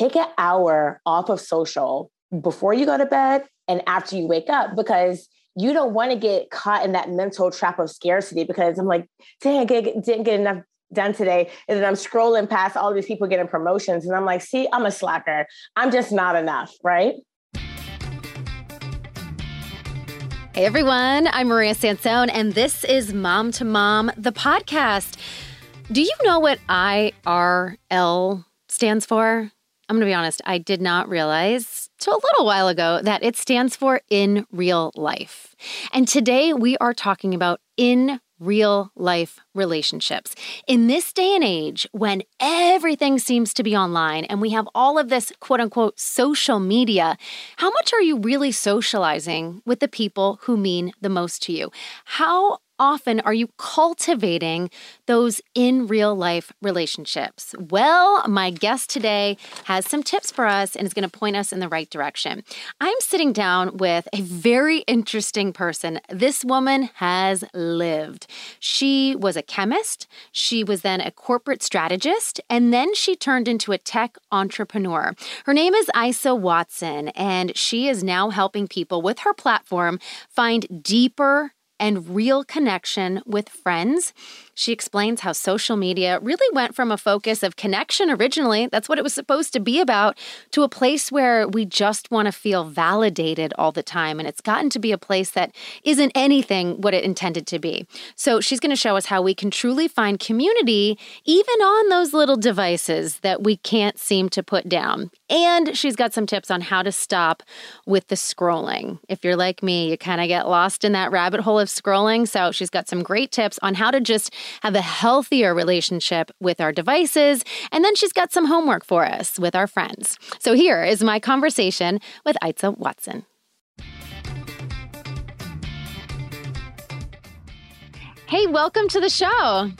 take an hour off of social before you go to bed and after you wake up because you don't want to get caught in that mental trap of scarcity because I'm like, dang, I didn't get enough done today. And then I'm scrolling past all these people getting promotions. And I'm like, see, I'm a slacker. I'm just not enough, right? Hey everyone, I'm Maria Sansone, and this is Mom to Mom, the podcast. Do you know what IRL stands for? I'm going to be honest, I did not realize till a little while ago that it stands for in real life. And today we are talking about in real life relationships. In this day and age, when everything seems to be online and we have all of this quote unquote social media, how much are you really socializing with the people who mean the most to you? How often are you cultivating those in real life relationships? Well, my guest today has some tips for us and is going to point us in the right direction. I'm sitting down with a very interesting person. This woman has lived. She was a chemist, she was then a corporate strategist, and then she turned into a tech entrepreneur. Her name is Isa Watson, and she is now helping people with her platform find deeper and real connection with friends she explains how social media really went from a focus of connection originally, that's what it was supposed to be about, to a place where we just want to feel validated all the time. And it's gotten to be a place that isn't anything what it intended to be. So she's going to show us how we can truly find community even on those little devices that we can't seem to put down. And she's got some tips on how to stop with the scrolling. If you're like me, you kind of get lost in that rabbit hole of scrolling. So she's got some great tips on how to just have a healthier relationship with our devices. And then she's got some homework for us with our friends. So here is my conversation with Isa Watson. Hey, welcome to the show.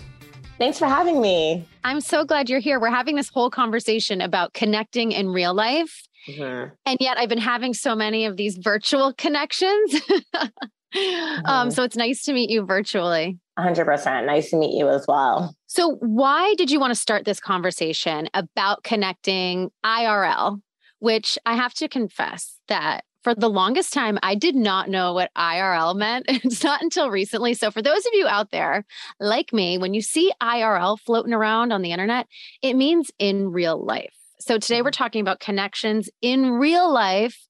Thanks for having me. I'm so glad you're here. We're having this whole conversation about connecting in real life. Mm-hmm. And yet, I've been having so many of these virtual connections. mm-hmm. um, so it's nice to meet you virtually. 100%. Nice to meet you as well. So, why did you want to start this conversation about connecting IRL, which I have to confess that for the longest time, I did not know what IRL meant. It's not until recently. So, for those of you out there like me, when you see IRL floating around on the internet, it means in real life. So, today we're mm-hmm. talking about connections in real life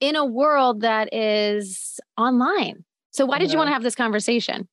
in a world that is online. So, why did you want to have this conversation?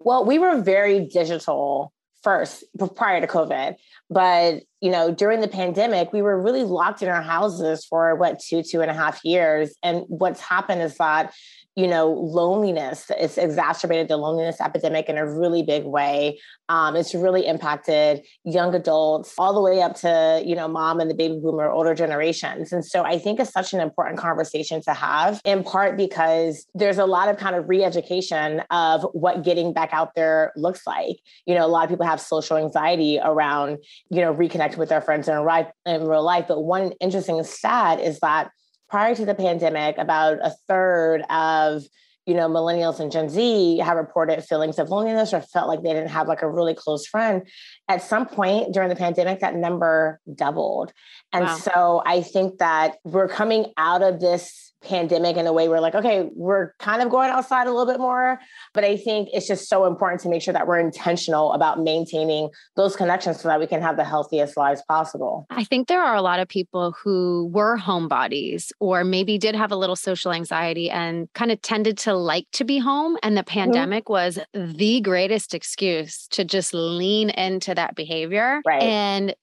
Well, we were very digital first prior to COVID. But, you know, during the pandemic, we were really locked in our houses for what, two, two and a half years. And what's happened is that you know, loneliness. It's exacerbated the loneliness epidemic in a really big way. Um, it's really impacted young adults all the way up to, you know, mom and the baby boomer older generations. And so I think it's such an important conversation to have, in part because there's a lot of kind of re education of what getting back out there looks like. You know, a lot of people have social anxiety around, you know, reconnecting with their friends in, real life. But one interesting stat is that prior to the pandemic, about a third of you know millennials and gen z have reported feelings of loneliness or felt like they didn't have like a really close friend at some point during the pandemic that number doubled and wow. so i think that we're coming out of this pandemic in a way we're like, okay, we're kind of going outside a little bit more. But I think it's just so important to make sure that we're intentional about maintaining those connections so that we can have the healthiest lives possible. I think there are a lot of people who were homebodies or maybe did have a little social anxiety and kind of tended to like to be home. And the mm-hmm. pandemic mm-hmm. was the greatest excuse to just lean into that behavior. Right. And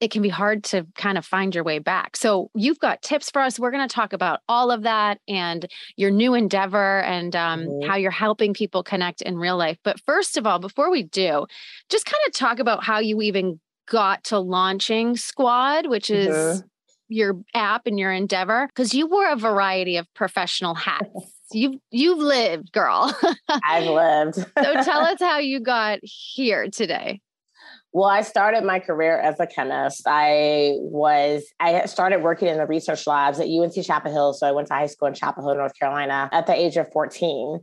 it can be hard to kind of find your way back. So you've got tips for us. We're going to talk about all of that and your new endeavor and um, mm-hmm. how you're helping people connect in real life. But first of all, before we do, just kind of talk about how you even got to launching Squad, which is mm-hmm. your app and your endeavor, because you wore a variety of professional hats. You've you've lived, girl. I've lived. so tell us how you got here today. Well, I started my career as a chemist. I was I started working in the research labs at UNC Chapel Hill. So I went to high school in Chapel Hill, North Carolina, at the age of 14.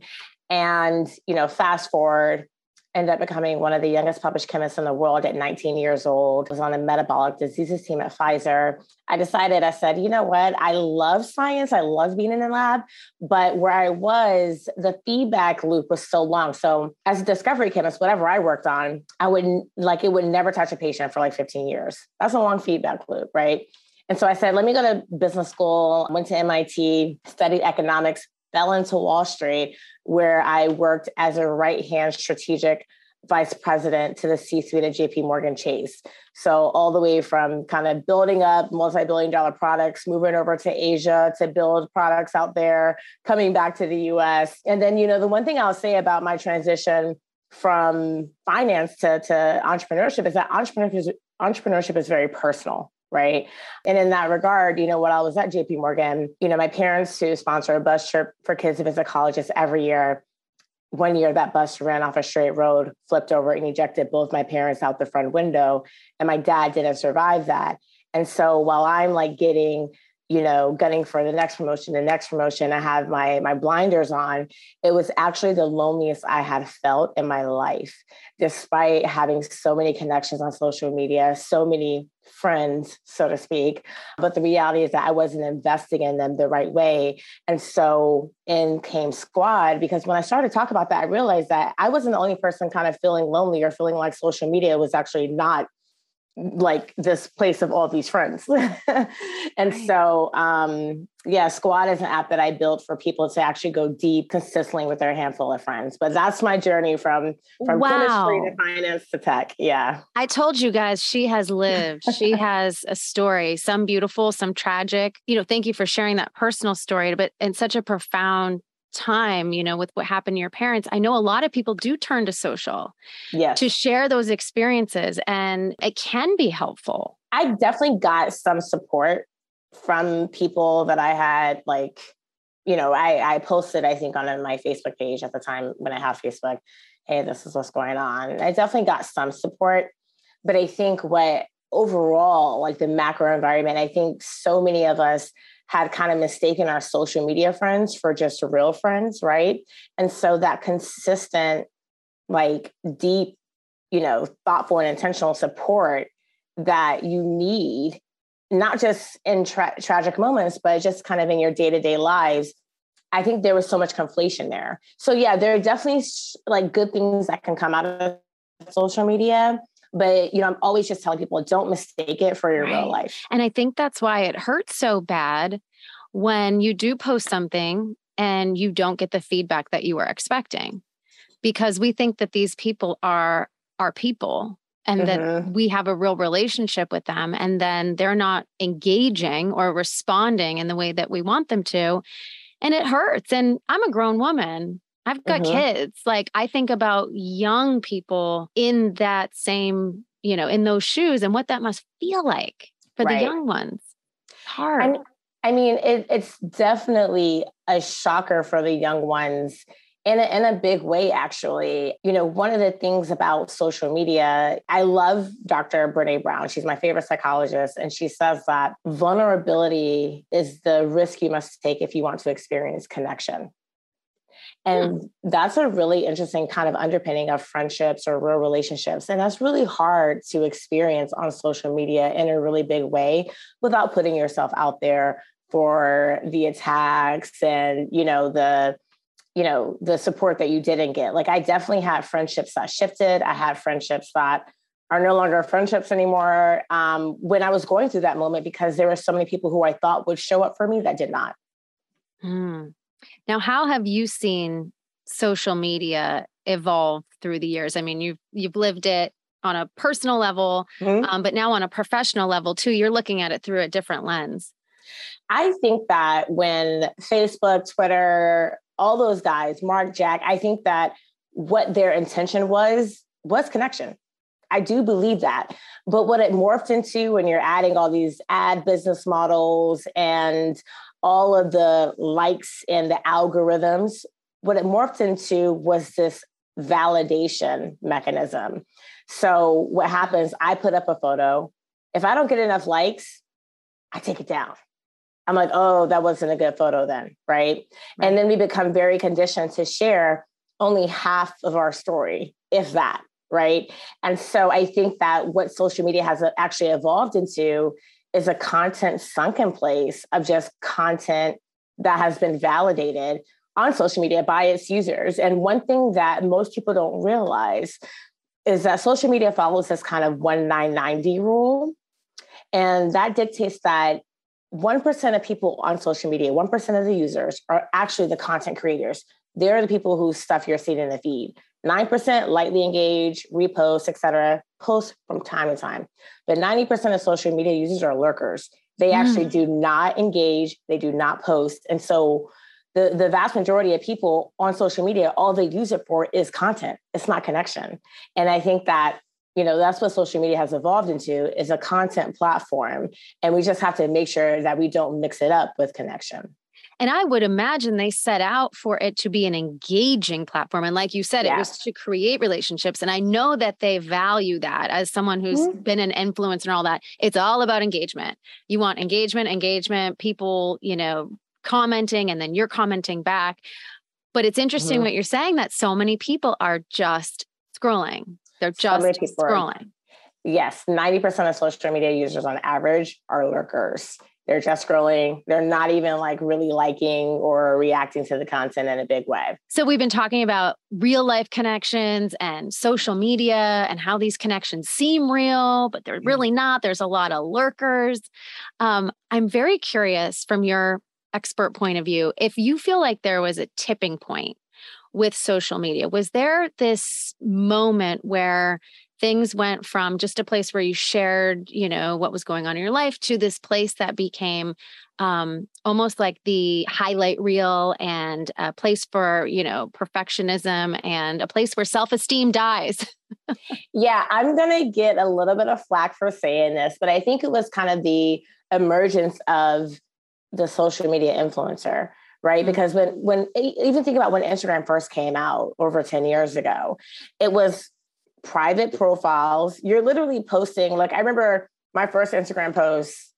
And you know, fast forward, ended up becoming one of the youngest published chemists in the world at 19 years old. Was on the metabolic diseases team at Pfizer. I decided, I said, you know what? I love science. I love being in the lab. But where I was, the feedback loop was so long. So as a discovery chemist, whatever I worked on, I wouldn't like it would never touch a patient for like 15 years. That's a long feedback loop, right? And so I said, let me go to business school, went to MIT, studied economics, fell into Wall Street, where I worked as a right hand strategic vice president to the C suite at JP Morgan Chase. So, all the way from kind of building up multi billion dollar products, moving over to Asia to build products out there, coming back to the US. And then, you know, the one thing I'll say about my transition from finance to, to entrepreneurship is that entrepreneurship is, entrepreneurship is very personal right? And in that regard, you know, when I was at JP Morgan, you know, my parents who sponsor a bus trip for kids to visit colleges every year. One year that bus ran off a straight road, flipped over and ejected both my parents out the front window. And my dad didn't survive that. And so while I'm like getting you know, gunning for the next promotion, the next promotion. I have my my blinders on. It was actually the loneliest I had felt in my life, despite having so many connections on social media, so many friends, so to speak. But the reality is that I wasn't investing in them the right way. And so in came Squad, because when I started to talk about that, I realized that I wasn't the only person kind of feeling lonely or feeling like social media was actually not like this place of all these friends. and so, um, yeah, Squad is an app that I built for people to actually go deep consistently with their handful of friends. But that's my journey from from wow. chemistry to finance to tech. Yeah. I told you guys she has lived. she has a story, some beautiful, some tragic. You know, thank you for sharing that personal story, but in such a profound time, you know, with what happened to your parents, I know a lot of people do turn to social yes. to share those experiences and it can be helpful. I definitely got some support from people that I had like, you know, I, I posted, I think, on uh, my Facebook page at the time when I had Facebook, hey, this is what's going on. I definitely got some support. But I think what overall, like the macro environment, I think so many of us had kind of mistaken our social media friends for just real friends, right? And so that consistent, like deep, you know, thoughtful and intentional support that you need, not just in tra- tragic moments, but just kind of in your day to day lives. I think there was so much conflation there. So, yeah, there are definitely like good things that can come out of social media but you know i'm always just telling people don't mistake it for your right. real life. And i think that's why it hurts so bad when you do post something and you don't get the feedback that you were expecting. Because we think that these people are our people and mm-hmm. that we have a real relationship with them and then they're not engaging or responding in the way that we want them to. And it hurts. And i'm a grown woman I've got mm-hmm. kids. Like I think about young people in that same, you know, in those shoes and what that must feel like for right. the young ones. hard. And, I mean, it, it's definitely a shocker for the young ones in a, in a big way, actually. You know, one of the things about social media, I love Dr. Brene Brown. She's my favorite psychologist. And she says that vulnerability is the risk you must take if you want to experience connection. And that's a really interesting kind of underpinning of friendships or real relationships. And that's really hard to experience on social media in a really big way without putting yourself out there for the attacks and, you know, the, you know, the support that you didn't get. Like I definitely had friendships that shifted. I had friendships that are no longer friendships anymore um, when I was going through that moment because there were so many people who I thought would show up for me that did not. Mm. Now, how have you seen social media evolve through the years? I mean, you've you've lived it on a personal level, mm-hmm. um, but now on a professional level too. You're looking at it through a different lens. I think that when Facebook, Twitter, all those guys, Mark, Jack, I think that what their intention was was connection. I do believe that. But what it morphed into when you're adding all these ad business models and all of the likes and the algorithms, what it morphed into was this validation mechanism. So what happens, I put up a photo. If I don't get enough likes, I take it down. I'm like, oh, that wasn't a good photo then, right? right? And then we become very conditioned to share only half of our story, if that, right? And so I think that what social media has actually evolved into is a content sunken place of just content that has been validated on social media by its users. And one thing that most people don't realize is that social media follows this kind of 1990 rule. And that dictates that 1% of people on social media, 1% of the users are actually the content creators. They're the people whose stuff you're seeing in the feed. 9% lightly engage, repost, etc., post from time to time. But 90% of social media users are lurkers. They actually mm. do not engage, they do not post. And so the, the vast majority of people on social media, all they use it for is content. It's not connection. And I think that you know that's what social media has evolved into is a content platform and we just have to make sure that we don't mix it up with connection and I would imagine they set out for it to be an engaging platform. And like you said, yeah. it was to create relationships. And I know that they value that as someone who's mm-hmm. been an influencer and all that. It's all about engagement. You want engagement, engagement, people, you know, commenting, and then you're commenting back. But it's interesting mm-hmm. what you're saying that so many people are just scrolling. They're just so scrolling. Are, yes, 90% of social media users on average are lurkers. They're just scrolling. They're not even like really liking or reacting to the content in a big way. So, we've been talking about real life connections and social media and how these connections seem real, but they're really mm-hmm. not. There's a lot of lurkers. Um, I'm very curious from your expert point of view if you feel like there was a tipping point with social media. Was there this moment where things went from just a place where you shared, you know, what was going on in your life to this place that became um, almost like the highlight reel and a place for, you know, perfectionism and a place where self esteem dies? yeah, I'm going to get a little bit of flack for saying this, but I think it was kind of the emergence of the social media influencer right mm-hmm. because when when even think about when instagram first came out over 10 years ago it was private profiles you're literally posting like i remember my first instagram post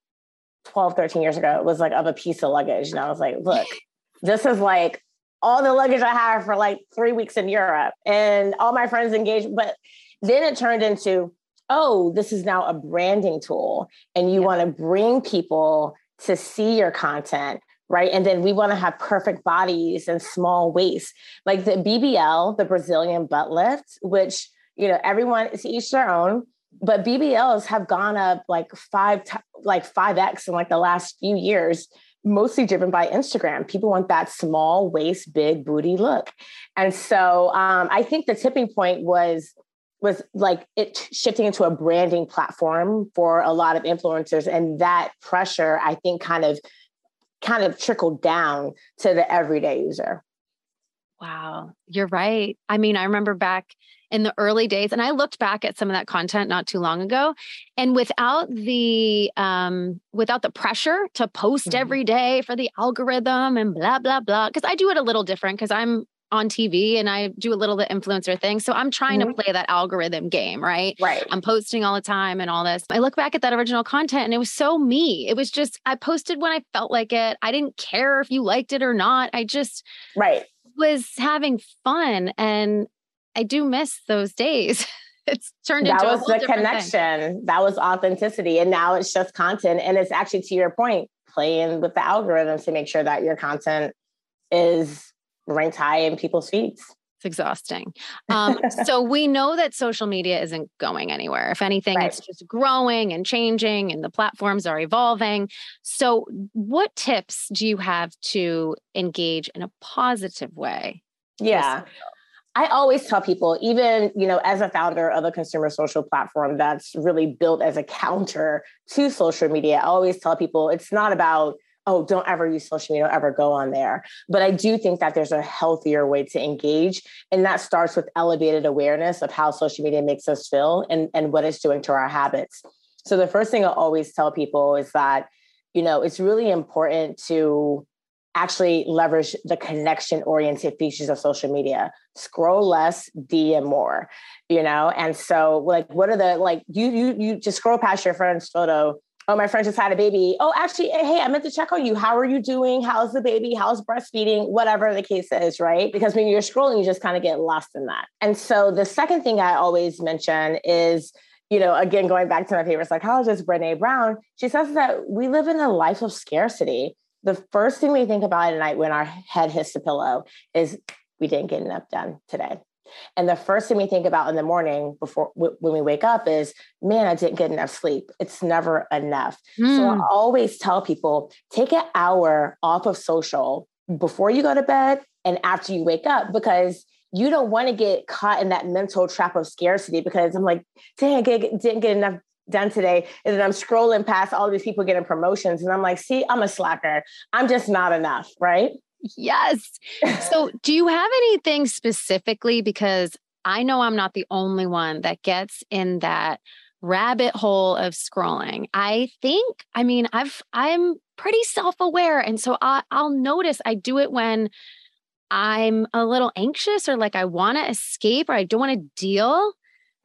12 13 years ago it was like of a piece of luggage and i was like look this is like all the luggage i have for like three weeks in europe and all my friends engaged but then it turned into oh this is now a branding tool and you yeah. want to bring people to see your content right? And then we want to have perfect bodies and small waists. Like the BBL, the Brazilian butt lift, which, you know, everyone is each their own, but BBLs have gone up like five, like 5X in like the last few years, mostly driven by Instagram. People want that small waist, big booty look. And so um, I think the tipping point was was like it shifting into a branding platform for a lot of influencers and that pressure i think kind of kind of trickled down to the everyday user. Wow, you're right. I mean, I remember back in the early days, and I looked back at some of that content not too long ago, and without the um, without the pressure to post mm-hmm. every day for the algorithm and blah blah blah, because I do it a little different because I'm on TV and I do a little the influencer thing. So I'm trying mm-hmm. to play that algorithm game, right? Right. I'm posting all the time and all this. I look back at that original content and it was so me. It was just I posted when I felt like it. I didn't care if you liked it or not. I just right was having fun and I do miss those days. it's turned that into was the connection. Thing. That was authenticity. And now it's just content. And it's actually to your point, playing with the algorithms to make sure that your content is ranked high in people's feeds. It's exhausting. Um, so we know that social media isn't going anywhere. If anything, right. it's just growing and changing, and the platforms are evolving. So, what tips do you have to engage in a positive way? Yeah. I always tell people, even you know, as a founder of a consumer social platform that's really built as a counter to social media, I always tell people it's not about oh, don't ever use social media, don't ever go on there. But I do think that there's a healthier way to engage. And that starts with elevated awareness of how social media makes us feel and, and what it's doing to our habits. So the first thing I always tell people is that, you know, it's really important to actually leverage the connection oriented features of social media scroll less dm more you know and so like what are the like you you you just scroll past your friend's photo oh, my friend just had a baby. Oh, actually, eh, hey, I meant to check on you. How are you doing? How's the baby? How's breastfeeding? Whatever the case is, right? Because when you're scrolling, you just kind of get lost in that. And so the second thing I always mention is, you know, again, going back to my favorite psychologist, Brene Brown, she says that we live in a life of scarcity. The first thing we think about at night when our head hits the pillow is we didn't get enough done today. And the first thing we think about in the morning before w- when we wake up is, man, I didn't get enough sleep. It's never enough. Mm. So I hmm. always tell people take an hour off of social before you go to bed and after you wake up because you don't want to get caught in that mental trap of scarcity because I'm like, dang, I didn't get enough done today. is that I'm scrolling past all these people getting promotions and I'm like, see, I'm a slacker. I'm just not enough, right? Yes. So, do you have anything specifically? Because I know I'm not the only one that gets in that rabbit hole of scrolling. I think, I mean, I've, I'm pretty self aware. And so I, I'll notice I do it when I'm a little anxious or like I want to escape or I don't want to deal.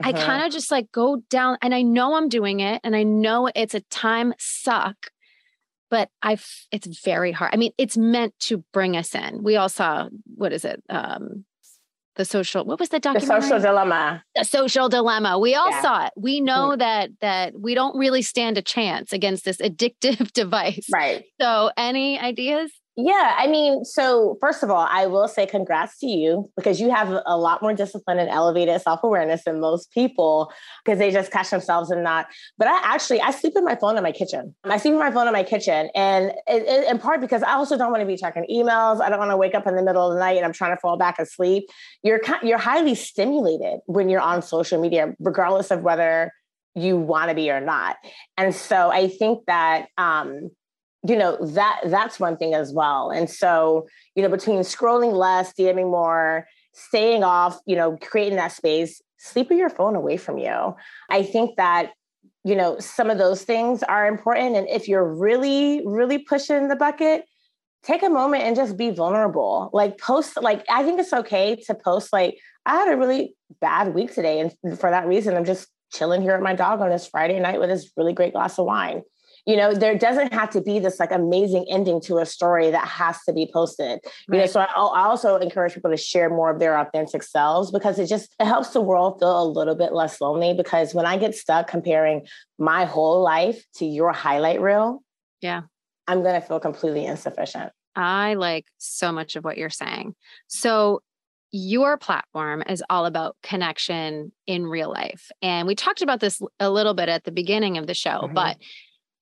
Uh-huh. I kind of just like go down and I know I'm doing it and I know it's a time suck but I've it's very hard. I mean, it's meant to bring us in. We all saw what is it? Um the social what was the documentary? The social dilemma. The social dilemma. We all yeah. saw it. We know mm-hmm. that that we don't really stand a chance against this addictive device. Right. So any ideas? Yeah, I mean, so first of all, I will say congrats to you because you have a lot more discipline and elevated self awareness than most people because they just catch themselves and not. But I actually I sleep with my phone in my kitchen. I sleep with my phone in my kitchen, and it, it, in part because I also don't want to be checking emails. I don't want to wake up in the middle of the night and I'm trying to fall back asleep. You're you're highly stimulated when you're on social media, regardless of whether you want to be or not. And so I think that um, you know that that's one thing as well. And so you know between scrolling less dming more staying off you know creating that space sleeping your phone away from you. I think that you know some of those things are important. And if you're really really pushing the bucket take a moment and just be vulnerable. Like post like i think it's okay to post like i had a really bad week today and for that reason i'm just chilling here at my dog on this friday night with this really great glass of wine you know there doesn't have to be this like amazing ending to a story that has to be posted right. you know so I, I also encourage people to share more of their authentic selves because it just it helps the world feel a little bit less lonely because when i get stuck comparing my whole life to your highlight reel yeah i'm going to feel completely insufficient i like so much of what you're saying so your platform is all about connection in real life. And we talked about this a little bit at the beginning of the show, mm-hmm. but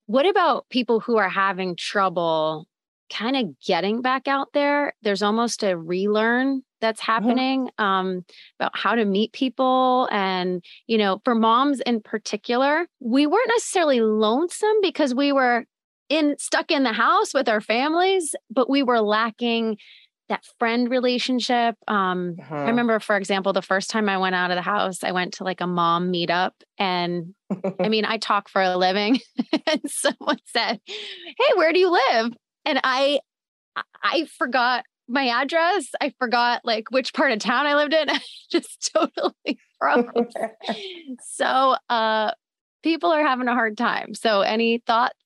what about people who are having trouble kind of getting back out there? There's almost a relearn that's mm-hmm. happening um, about how to meet people. And, you know, for moms in particular, we weren't necessarily lonesome because we were in stuck in the house with our families, but we were lacking that friend relationship. Um, uh-huh. I remember, for example, the first time I went out of the house, I went to like a mom meetup. And I mean, I talk for a living. and someone said, Hey, where do you live? And I I forgot my address. I forgot like which part of town I lived in. I just totally froze. so uh people are having a hard time. So any thoughts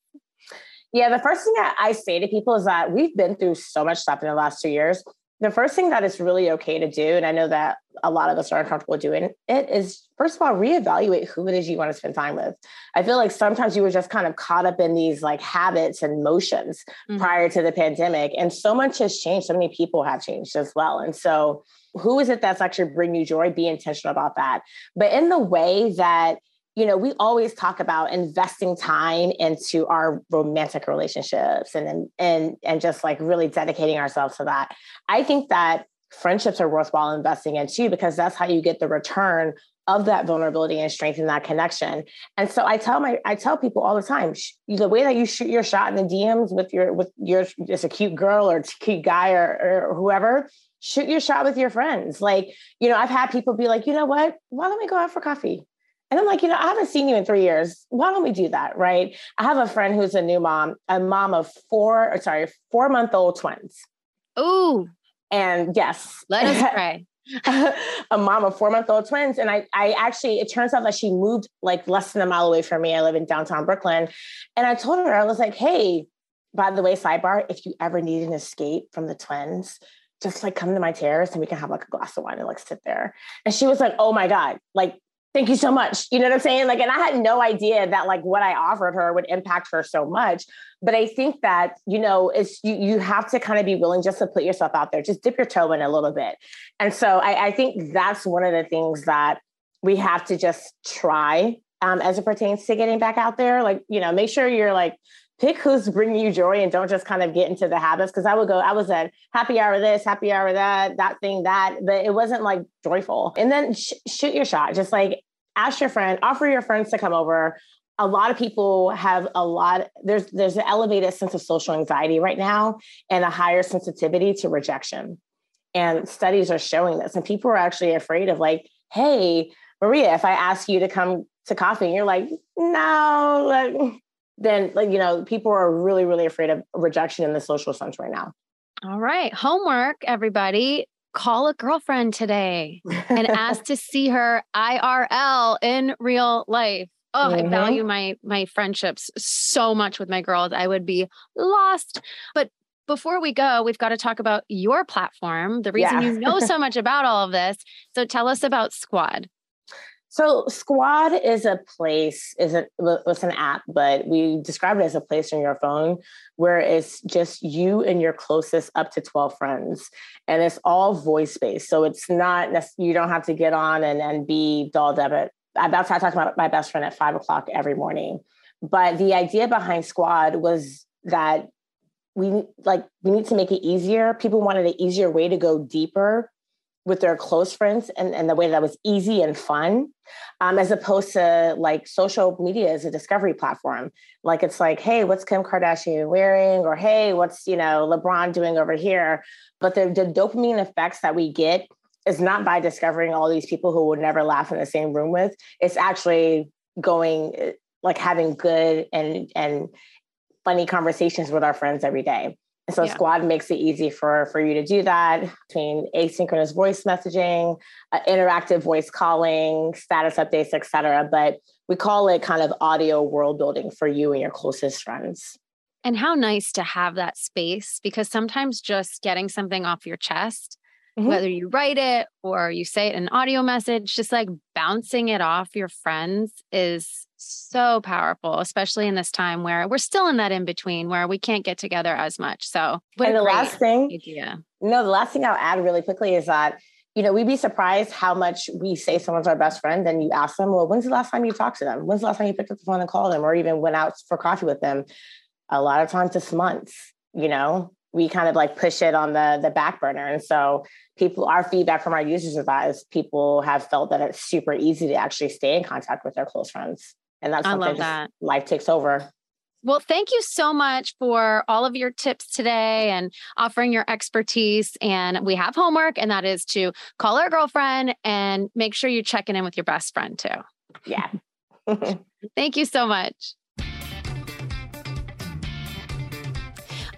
yeah, the first thing that I say to people is that we've been through so much stuff in the last two years. The first thing that is really okay to do, and I know that a lot of us are uncomfortable doing it, is first of all, reevaluate who it is you want to spend time with. I feel like sometimes you were just kind of caught up in these like habits and motions mm-hmm. prior to the pandemic. And so much has changed. So many people have changed as well. And so who is it that's actually bringing you joy? Be intentional about that. But in the way that you know, we always talk about investing time into our romantic relationships and and and just like really dedicating ourselves to that. I think that friendships are worthwhile investing in too because that's how you get the return of that vulnerability and strengthen that connection. And so I tell my I tell people all the time the way that you shoot your shot in the DMs with your with your just a cute girl or cute guy or, or whoever shoot your shot with your friends. Like, you know, I've had people be like, you know what? Why don't we go out for coffee? And I'm like, you know, I haven't seen you in three years. Why don't we do that? Right. I have a friend who's a new mom, a mom of four, or sorry, four month old twins. Oh. And yes. Let us pray. a mom of four month old twins. And I, I actually, it turns out that she moved like less than a mile away from me. I live in downtown Brooklyn. And I told her, I was like, hey, by the way, sidebar, if you ever need an escape from the twins, just like come to my terrace and we can have like a glass of wine and like sit there. And she was like, oh my God, like thank you so much. You know what I'm saying? Like, and I had no idea that like what I offered her would impact her so much. But I think that, you know, it's you you have to kind of be willing just to put yourself out there, just dip your toe in a little bit. And so I, I think that's one of the things that we have to just try um, as it pertains to getting back out there. Like, you know, make sure you're like pick who's bringing you joy and don't just kind of get into the habits. Cause I would go, I was at happy hour this, happy hour that, that thing, that, but it wasn't like joyful. And then sh- shoot your shot. Just like ask your friend, offer your friends to come over. A lot of people have a lot, there's there's an elevated sense of social anxiety right now and a higher sensitivity to rejection. And studies are showing this. And people are actually afraid of like, hey, Maria, if I ask you to come to coffee and you're like, no, like then like you know people are really really afraid of rejection in the social sense right now all right homework everybody call a girlfriend today and ask to see her irl in real life oh mm-hmm. i value my my friendships so much with my girls i would be lost but before we go, we've got to talk about your platform, the reason yeah. you know so much about all of this. So tell us about Squad. So Squad is a place, is a it's an app, but we describe it as a place on your phone where it's just you and your closest up to 12 friends. And it's all voice based. So it's not you don't have to get on and, and be dull debit. That's how I talk about my best friend at five o'clock every morning. But the idea behind Squad was that we like we need to make it easier. People wanted an easier way to go deeper with their close friends and, and the way that was easy and fun um, as opposed to like social media as a discovery platform. Like it's like hey what's kim kardashian wearing? Or hey what's you know lebron doing over here? But the, the dopamine effects that we get is not by discovering all these people who would never laugh in the same room with. It's actually going like having good and and funny conversations with our friends every day and so yeah. Squad makes it easy for, for you to do that between asynchronous voice messaging, uh, interactive voice calling, status updates, etc. But we call it kind of audio world building for you and your closest friends. And how nice to have that space because sometimes just getting something off your chest mm-hmm. whether you write it or you say it in an audio message, just like bouncing it off your friends is so powerful, especially in this time where we're still in that in between where we can't get together as much. So, and the last thing, idea. no, the last thing I'll add really quickly is that you know, we'd be surprised how much we say someone's our best friend. And you ask them, well, when's the last time you talked to them? When's the last time you picked up the phone and called them or even went out for coffee with them? A lot of times it's months, you know, we kind of like push it on the the back burner and so people our feedback from our users of that is people have felt that it's super easy to actually stay in contact with their close friends and that's something that. life takes over well, thank you so much for all of your tips today and offering your expertise. And we have homework, and that is to call our girlfriend and make sure you're checking in with your best friend too. Yeah. thank you so much.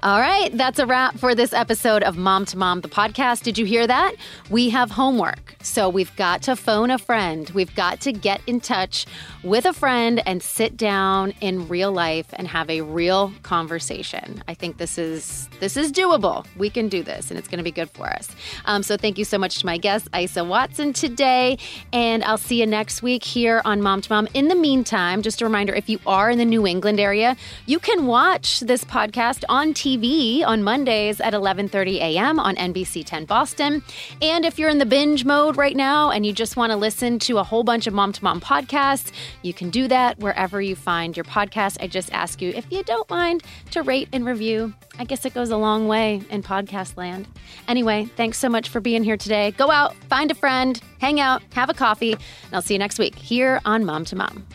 All right, that's a wrap for this episode of Mom to Mom, the podcast. Did you hear that? We have homework. So we've got to phone a friend. We've got to get in touch with a friend and sit down in real life and have a real conversation. I think this is this is doable. We can do this, and it's going to be good for us. Um, so thank you so much to my guest Isa Watson today, and I'll see you next week here on Mom to Mom. In the meantime, just a reminder: if you are in the New England area, you can watch this podcast on TV TV on Mondays at 11:30 a.m. on NBC 10 Boston. And if you're in the binge mode right now and you just want to listen to a whole bunch of mom to mom podcasts, you can do that wherever you find your podcast. I just ask you if you don't mind to rate and review. I guess it goes a long way in podcast land. Anyway, thanks so much for being here today. Go out, find a friend, hang out, have a coffee, and I'll see you next week here on Mom to Mom.